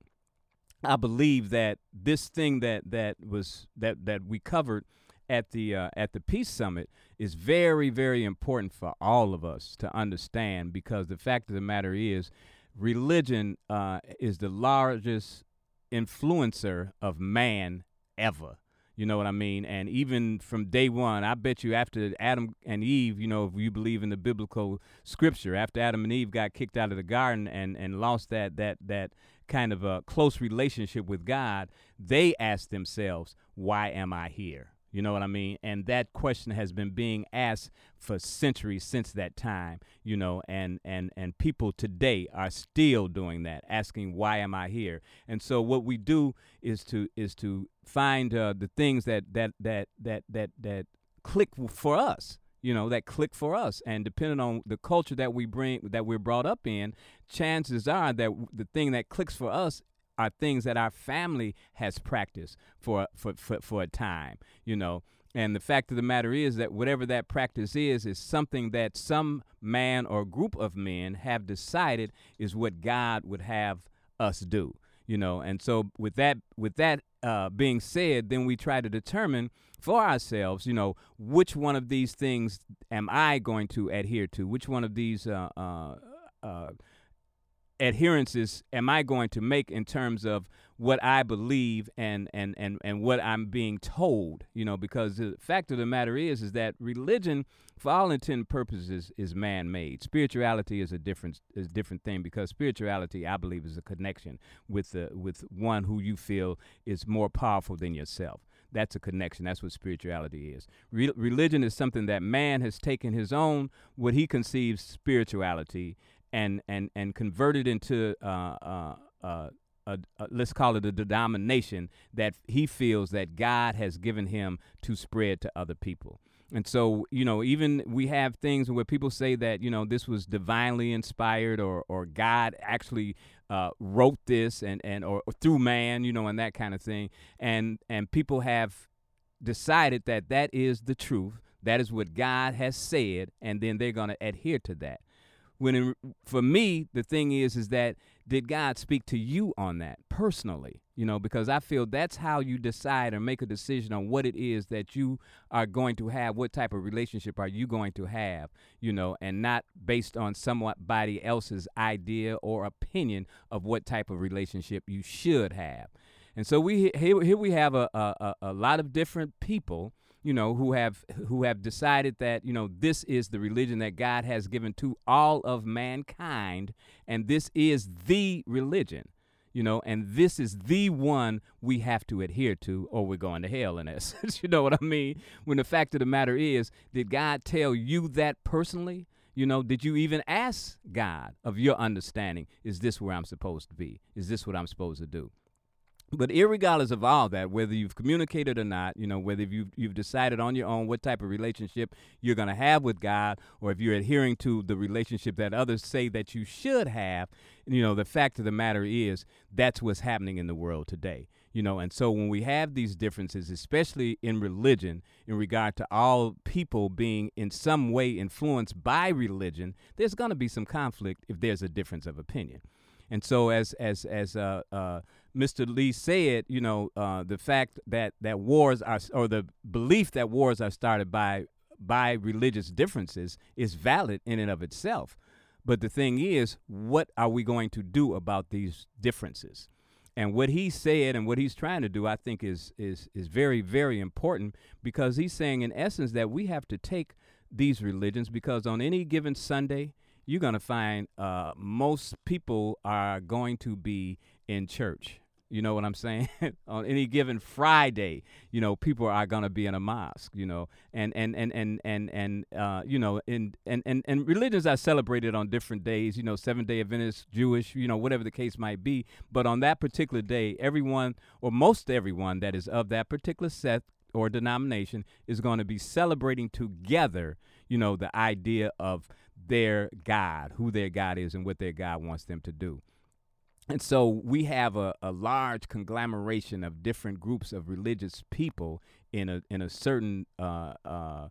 I believe that this thing that that was that that we covered at the uh, at the peace summit is very very important for all of us to understand because the fact of the matter is religion uh, is the largest influencer of man ever you know what I mean? And even from day one, I bet you after Adam and Eve, you know, if you believe in the biblical scripture, after Adam and Eve got kicked out of the garden and, and lost that that that kind of a close relationship with God, they asked themselves, Why am I here? You know what I mean? And that question has been being asked for centuries since that time, you know, and and and people today are still doing that, asking why am I here? And so what we do is to is to find uh, the things that that that that that that click for us you know that click for us and depending on the culture that we bring that we're brought up in chances are that the thing that clicks for us are things that our family has practiced for for for, for a time, you know. And the fact of the matter is that whatever that practice is, is something that some man or group of men have decided is what God would have us do, you know. And so, with that, with that uh, being said, then we try to determine for ourselves, you know, which one of these things am I going to adhere to? Which one of these uh, uh, uh adherences am I going to make in terms of what I believe and and and and what I'm being told, you know, because the fact of the matter is is that religion for all intent and purposes is man-made. Spirituality is a different is a different thing because spirituality I believe is a connection with the with one who you feel is more powerful than yourself. That's a connection. That's what spirituality is. Re- religion is something that man has taken his own, what he conceives spirituality, and and and converted into uh, uh, uh, let's call it a denomination that he feels that God has given him to spread to other people. And so, you know, even we have things where people say that, you know, this was divinely inspired or, or God actually uh, wrote this and, and or, or through man, you know, and that kind of thing. And and people have decided that that is the truth. That is what God has said, and then they're going to adhere to that. When in, for me, the thing is, is that did God speak to you on that personally? You know, because I feel that's how you decide or make a decision on what it is that you are going to have, what type of relationship are you going to have, you know, and not based on somebody else's idea or opinion of what type of relationship you should have. And so we here, here we have a, a, a lot of different people you know, who have who have decided that you know this is the religion that God has given to all of mankind, and this is the religion, you know, and this is the one we have to adhere to, or we're going to hell. In essence, (laughs) you know what I mean? When the fact of the matter is, did God tell you that personally? You know, did you even ask God of your understanding? Is this where I'm supposed to be? Is this what I'm supposed to do? But regardless of all that, whether you've communicated or not, you know, whether you've you've decided on your own what type of relationship you're going to have with God, or if you're adhering to the relationship that others say that you should have, you know, the fact of the matter is that's what's happening in the world today. You know, and so when we have these differences, especially in religion, in regard to all people being in some way influenced by religion, there's going to be some conflict if there's a difference of opinion. And so, as as as uh, uh, Mr. Lee said, you know, uh, the fact that that wars are, or the belief that wars are started by by religious differences is valid in and of itself. But the thing is, what are we going to do about these differences? And what he said and what he's trying to do, I think, is is is very very important because he's saying, in essence, that we have to take these religions because on any given Sunday, you're going to find uh, most people are going to be in church. You know what I'm saying? (laughs) On any given Friday, you know, people are gonna be in a mosque. You know, and and and and and and uh, you know, in and and and religions are celebrated on different days. You know, Seven Day Adventist, Jewish, you know, whatever the case might be. But on that particular day, everyone or most everyone that is of that particular sect or denomination is going to be celebrating together, you know, the idea of their God, who their God is, and what their God wants them to do. And so we have a, a large conglomeration of different groups of religious people in a in a certain uh, uh,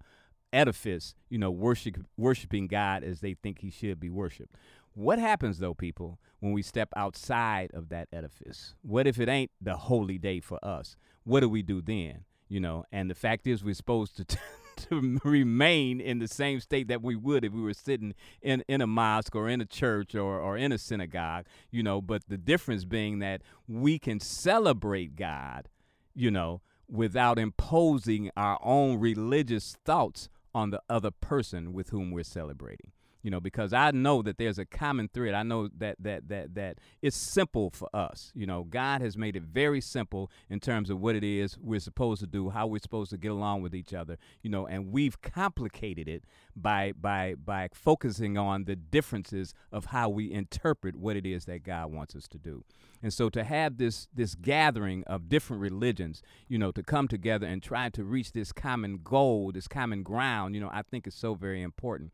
edifice, you know, worship, worshiping God as they think He should be worshipped. What happens though, people, when we step outside of that edifice? What if it ain't the holy day for us? What do we do then? You know, and the fact is, we're supposed to. (laughs) (laughs) to remain in the same state that we would if we were sitting in, in a mosque or in a church or, or in a synagogue, you know, but the difference being that we can celebrate God, you know, without imposing our own religious thoughts on the other person with whom we're celebrating you know because i know that there's a common thread. I know that that that that it's simple for us you know. God has made it very simple in terms of what it is we're supposed to do how we're supposed to get along with each other you know and we've complicated it by by by focusing on the differences of how we interpret what it is that god wants us to do. And so to have this this gathering of different religions you know to come together and try to reach this common goal this common ground you know i think is so very important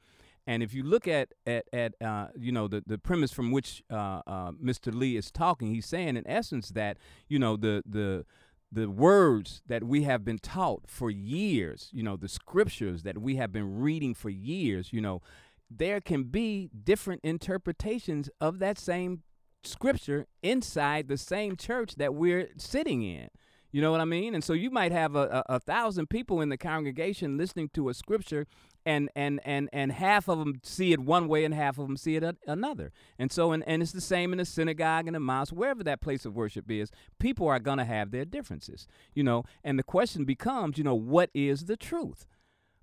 and if you look at at at uh, you know the the premise from which uh, uh, Mr. Lee is talking, he's saying in essence that you know the the the words that we have been taught for years, you know, the scriptures that we have been reading for years, you know, there can be different interpretations of that same scripture inside the same church that we're sitting in. You know what I mean? And so you might have a, a, a, thousand people in the congregation listening to a scripture, and and and and half of them see it one way, and half of them see it a, another. And so, and, and it's the same in the synagogue and the mosque, wherever that place of worship is. People are going to have their differences, you know. And the question becomes, you know, what is the truth?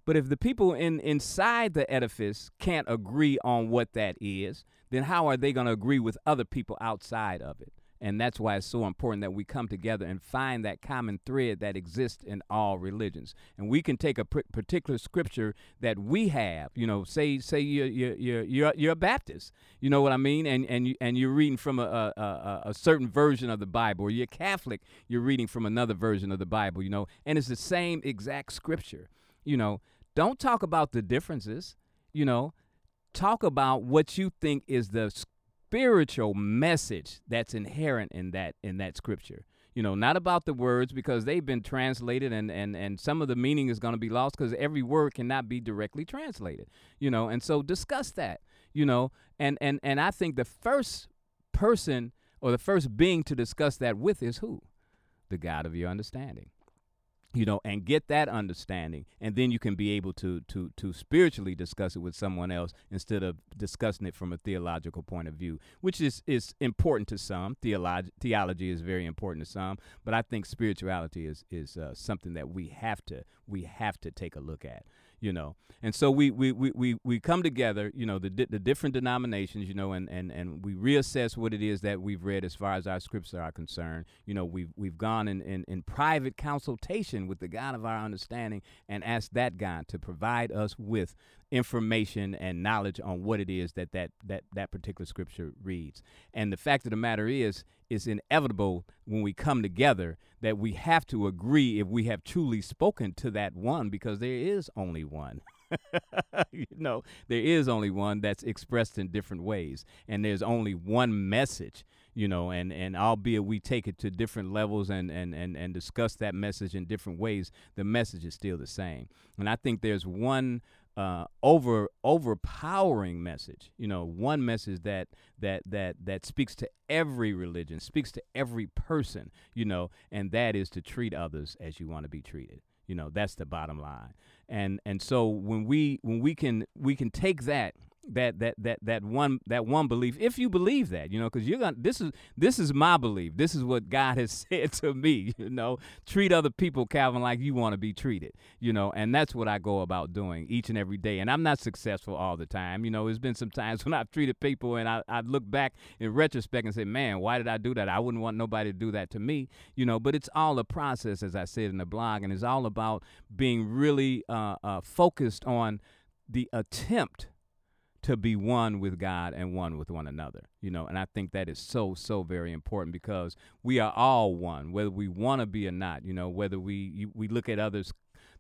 But if the people in inside the edifice can't agree on what that is, then how are they going to agree with other people outside of it? And that's why it's so important that we come together and find that common thread that exists in all religions. And we can take a pr- particular scripture that we have, you know, say say you're you're you're you're, a Baptist, you know what I mean, and and you and you're reading from a, a a certain version of the Bible, or you're Catholic, you're reading from another version of the Bible, you know, and it's the same exact scripture, you know. Don't talk about the differences, you know. Talk about what you think is the spiritual message that's inherent in that in that scripture. You know not about the words because they've been translated and and and some of the meaning is going to be lost because every word cannot be directly translated you know and so discuss that you know and and and i think the first person or the first being to discuss that with is who? The god of your understanding you know and get that understanding and then you can be able to to to spiritually discuss it with someone else instead of discussing it from a theological point of view which is is important to some. Theology theology is very important to some but i think spirituality is is uh, something that we have to we have to take a look at you know. And so we we we we, we come together you know the the different denominations you know and and and we reassess what it is that we've read as far as our scripts are concerned. You know we've we've gone in in, in private consultation with the god of our understanding and asked that god to provide us with information and knowledge on what it is that that that that particular scripture reads and the fact of the matter is it's inevitable when we come together that we have to agree if we have truly spoken to that one because there is only one. (laughs) you know, there is only one that's expressed in different ways, and there's only one message. You know, and and albeit we take it to different levels and and and and discuss that message in different ways, the message is still the same. And I think there's one uh, over overpowering message. You know, one message that that that that speaks to every religion, speaks to every person. You know, and that is to treat others as you want to be treated. You know, that's the bottom line. And and so when we when we can we can take that that that that that one that one belief if you believe that you know because you're gonna this is this is my belief. This is what god has (laughs) said to me you know. Treat other people calvin like you want to be treated you know and that's what i go about doing each and every day. And i'm not successful all the time you know. There's been some times (laughs) when i've treated people and i, I look back in retrospect and say man why did i do that? I wouldn't want nobody to do that to me you know. But it's all a process as i said in the blog and it's all about being really uh, uh, focused on the attempt to be one with God and one with one another. You know, and I think that is so so very important because we are all one, whether we want to be or not. You know, whether we we look at others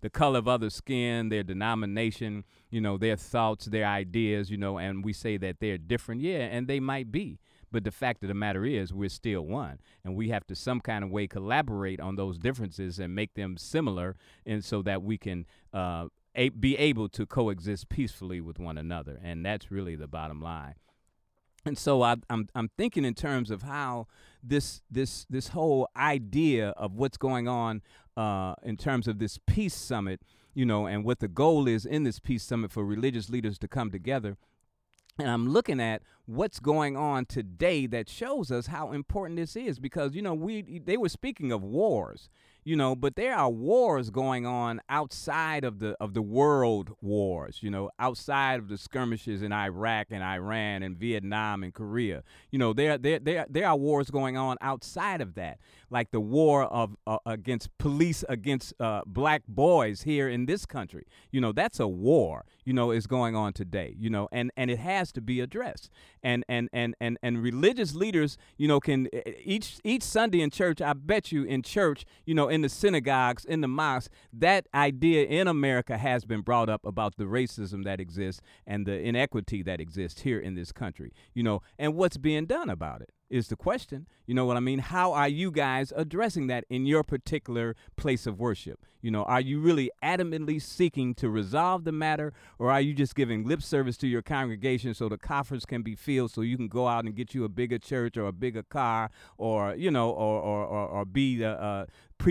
the color of other skin, their denomination, you know, their thoughts, their ideas, you know, and we say that they're different. Yeah, and they might be. But the fact of the matter is, we're still one, and we have to some kind of way collaborate on those differences and make them similar, and so that we can uh, a- be able to coexist peacefully with one another. And that's really the bottom line. And so I, I'm I'm thinking in terms of how this this this whole idea of what's going on uh, in terms of this peace summit, you know, and what the goal is in this peace summit for religious leaders to come together. And I'm looking at what's going on today that shows us how important this is because you know we they were speaking of wars you know but there are wars going on outside of the of the world wars you know outside of the skirmishes in Iraq and Iran and Vietnam and Korea. You know there there there there are wars going on outside of that like the war of uh, against police against uh, black boys here in this country. You know that's a war you know is going on today you know and and it has to be addressed and and and and and religious leaders you know can eh, eh, each each Sunday in church I bet you in church you know in the synagogues, in the mosques, that idea in America has been brought up about the racism that exists and the inequity that exists here in this country, you know, and what's being done about it is the question. You know what I mean? How are you guys addressing that in your particular place of worship? You know, are you really adamantly seeking to resolve the matter, or are you just giving lip service to your congregation so the coffers can be filled so you can go out and get you a bigger church or a bigger car, or you know, or or or, or be the uh,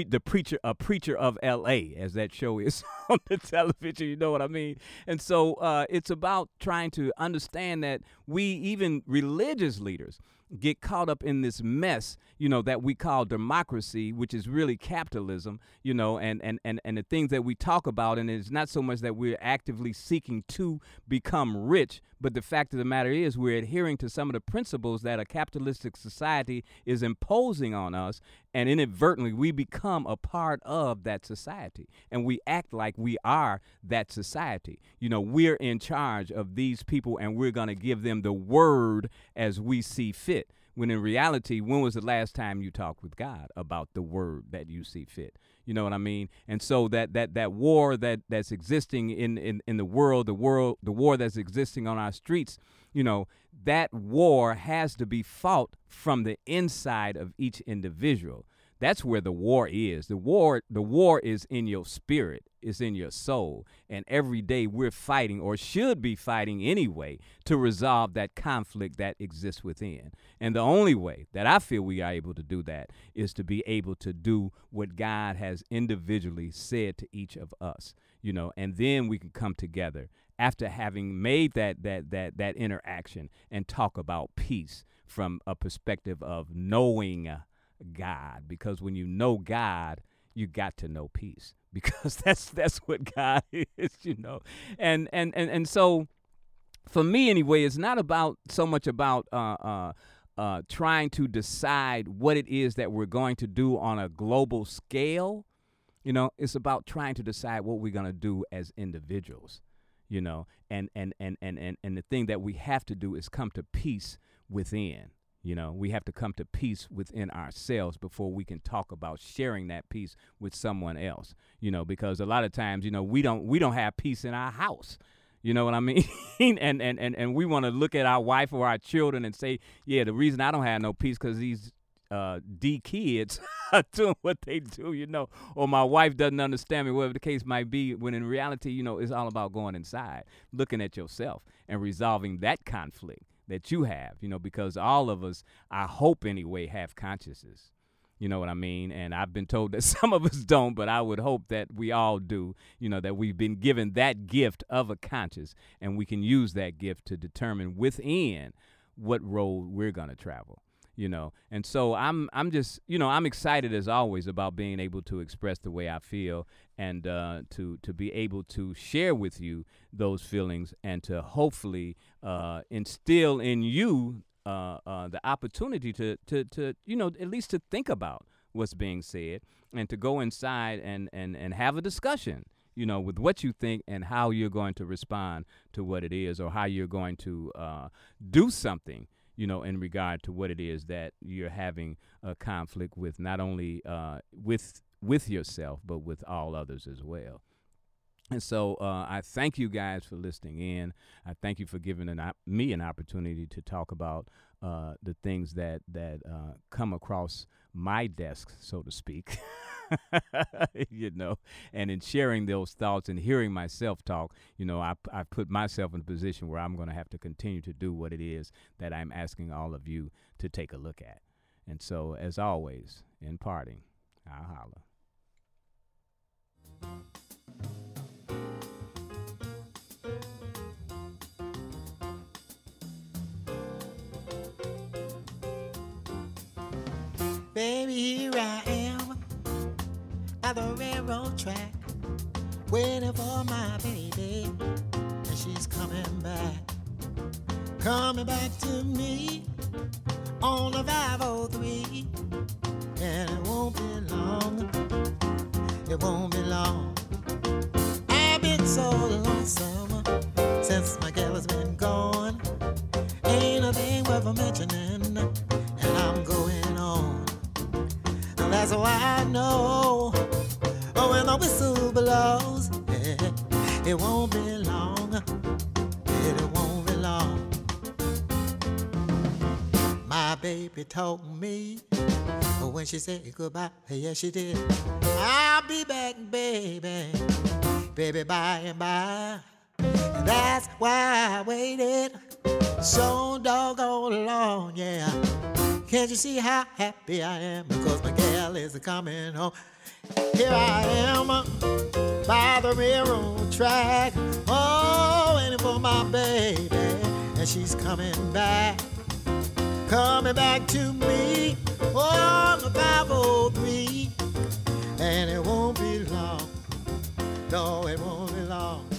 the preacher a preacher of L.A. as that show is (laughs) on the television. You know what I mean? And so uh, it's about trying to understand that we even religious leaders get caught up in this mess, you know, that we call democracy, which is really capitalism, you know, and, and, and, and the things that we talk about. And it's not so much that we're actively seeking to become rich, but the fact of the matter is we're adhering to some of the principles that a capitalistic society is imposing on us. And inadvertently, we become a part of that society. And we act like we are that society. You know, we're in charge of these people and we're going to give them the word as we see fit when in reality, when was the last time you talked with God about the word that you see fit? You know what I mean? And so that that that war that that's existing in in in the world, the world, the war that's existing on our streets, you know, that war has to be fought from the inside of each individual. That's where the war is. The war the war is in your spirit, it's in your soul. And every day we're fighting or should be fighting anyway to resolve that conflict that exists within. And the only way that I feel we are able to do that is to be able to do what God has individually said to each of us, you know, and then we can come together after having made that that that that interaction and talk about peace from a perspective of knowing God because when you know God, you got to know peace (laughs) because that's that's what God (laughs) is, you know. And and and and so for me anyway, it's not about so much about uh uh uh, trying to decide what it is that we're going to do on a global scale. You know, it's about trying to decide what we're going to do as individuals. You know, and and and and and and the thing that we have to do is come to peace within. You know, we have to come to peace within ourselves before we can talk about sharing that peace with someone else. You know, because a lot of times, you know, we don't we don't have peace in our house. You know what I mean? (laughs) and, and and and we want to look at our wife or our children and say, yeah, the reason I don't have no peace because these uh, D kids (laughs) are doing what they do, you know, or my wife doesn't understand me, whatever the case might be. When in reality, you know, it's all about going inside, looking at yourself, and resolving that conflict that you have, you know, because all of us, I hope anyway, have consciences. You know what I mean? And I've been told that (laughs) some of us don't, but I would hope that we all do, you know, that we've been given that gift of a conscience and we can use that gift to determine within what road we're going to travel you know and so i'm i'm just you know i'm excited as always about being able to express the way i feel and uh, to to be able to share with you those feelings and to hopefully uh, instill in you uh, uh the opportunity to to to you know at least to think about what's being said and to go inside and and and have a discussion you know, with what you think and how you're going to respond to what it is, or how you're going to uh, do something, you know, in regard to what it is that you're having a conflict with, not only uh, with with yourself, but with all others as well. And so uh, I thank you guys for listening in. I thank you for giving an op- me an opportunity to talk about uh, the things that that uh, come across my desk, so to speak. (laughs) you know, and in sharing those thoughts and hearing myself talk, you know, I I put myself in a position where I'm going to have to continue to do what it is that I'm asking all of you to take a look at. And so, as always, in parting, I'll holler. Baby, here I am at the railroad track, waiting for my baby, and she's coming back, coming back to me on the 503, and it won't be long, it won't be long. I've been so lonesome since my girl has been gone, ain't a thing worth mentioning, and I'm going on. And That's why I know oh, when the whistle blows, yeah, it won't be long. It won't be long. My baby told me oh, when she said goodbye, yes she did. I'll be back, baby, baby, by and by. And that's why I waited so doggone long, yeah. Can't you see how happy I am? Because my gal is coming home. Here I am by the railroad track. Oh, waiting for my baby. And she's coming back. Coming back to me on the 503, and it won't be long. No, it won't be long.